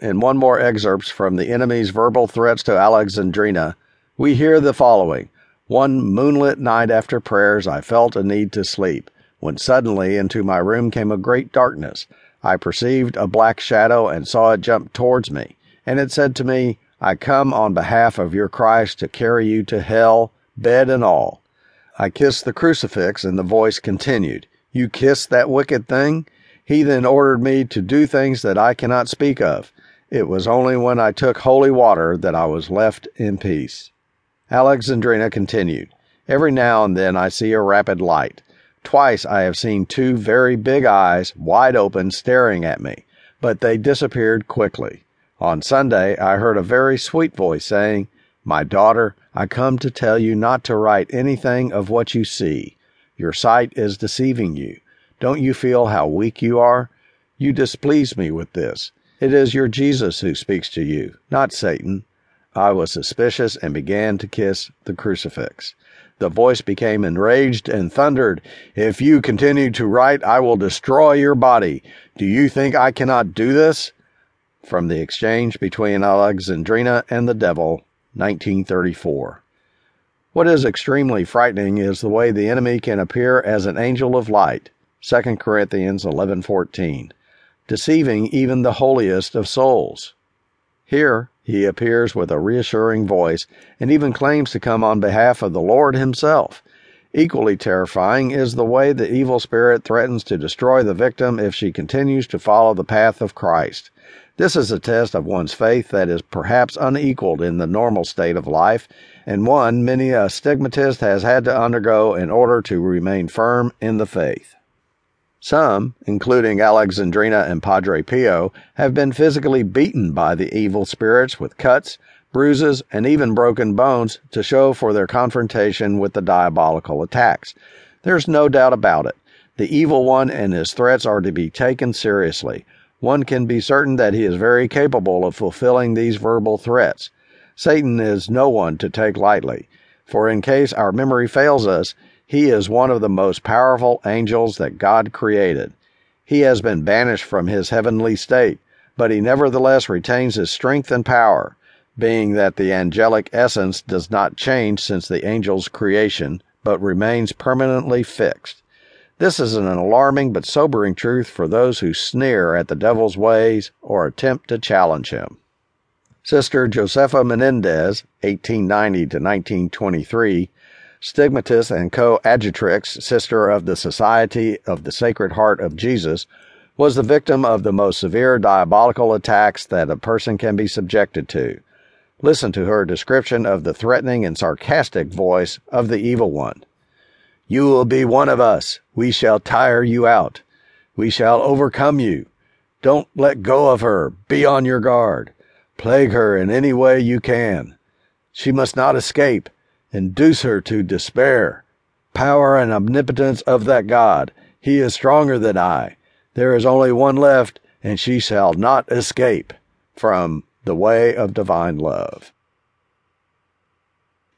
in one more excerpts from the enemy's verbal threats to Alexandrina, we hear the following One moonlit night after prayers, I felt a need to sleep, when suddenly into my room came a great darkness. I perceived a black shadow and saw it jump towards me, and it said to me, I come on behalf of your Christ to carry you to hell, bed and all. I kissed the crucifix, and the voice continued, You kissed that wicked thing? He then ordered me to do things that I cannot speak of. It was only when I took holy water that I was left in peace. Alexandrina continued, Every now and then I see a rapid light. Twice I have seen two very big eyes, wide open, staring at me, but they disappeared quickly. On Sunday I heard a very sweet voice saying, My daughter, I come to tell you not to write anything of what you see. Your sight is deceiving you. Don't you feel how weak you are? You displease me with this. It is your Jesus who speaks to you, not Satan. I was suspicious and began to kiss the crucifix. The voice became enraged and thundered, If you continue to write, I will destroy your body. Do you think I cannot do this? From the exchange between Alexandrina and the devil, 1934. What is extremely frightening is the way the enemy can appear as an angel of light, 2 Corinthians 11:14, deceiving even the holiest of souls. Here he appears with a reassuring voice and even claims to come on behalf of the Lord himself. Equally terrifying is the way the evil spirit threatens to destroy the victim if she continues to follow the path of Christ. This is a test of one's faith that is perhaps unequaled in the normal state of life, and one many a stigmatist has had to undergo in order to remain firm in the faith. Some, including Alexandrina and Padre Pio, have been physically beaten by the evil spirits with cuts, bruises, and even broken bones to show for their confrontation with the diabolical attacks. There's no doubt about it. The evil one and his threats are to be taken seriously one can be certain that he is very capable of fulfilling these verbal threats. Satan is no one to take lightly, for in case our memory fails us, he is one of the most powerful angels that God created. He has been banished from his heavenly state, but he nevertheless retains his strength and power, being that the angelic essence does not change since the angel's creation, but remains permanently fixed. This is an alarming but sobering truth for those who sneer at the devil's ways or attempt to challenge him. Sister Josefa Menendez, 1890 to 1923, stigmatist and coadjutrix, sister of the Society of the Sacred Heart of Jesus, was the victim of the most severe diabolical attacks that a person can be subjected to. Listen to her description of the threatening and sarcastic voice of the evil one. You will be one of us. We shall tire you out. We shall overcome you. Don't let go of her. Be on your guard. Plague her in any way you can. She must not escape. Induce her to despair. Power and omnipotence of that God. He is stronger than I. There is only one left, and she shall not escape. From The Way of Divine Love.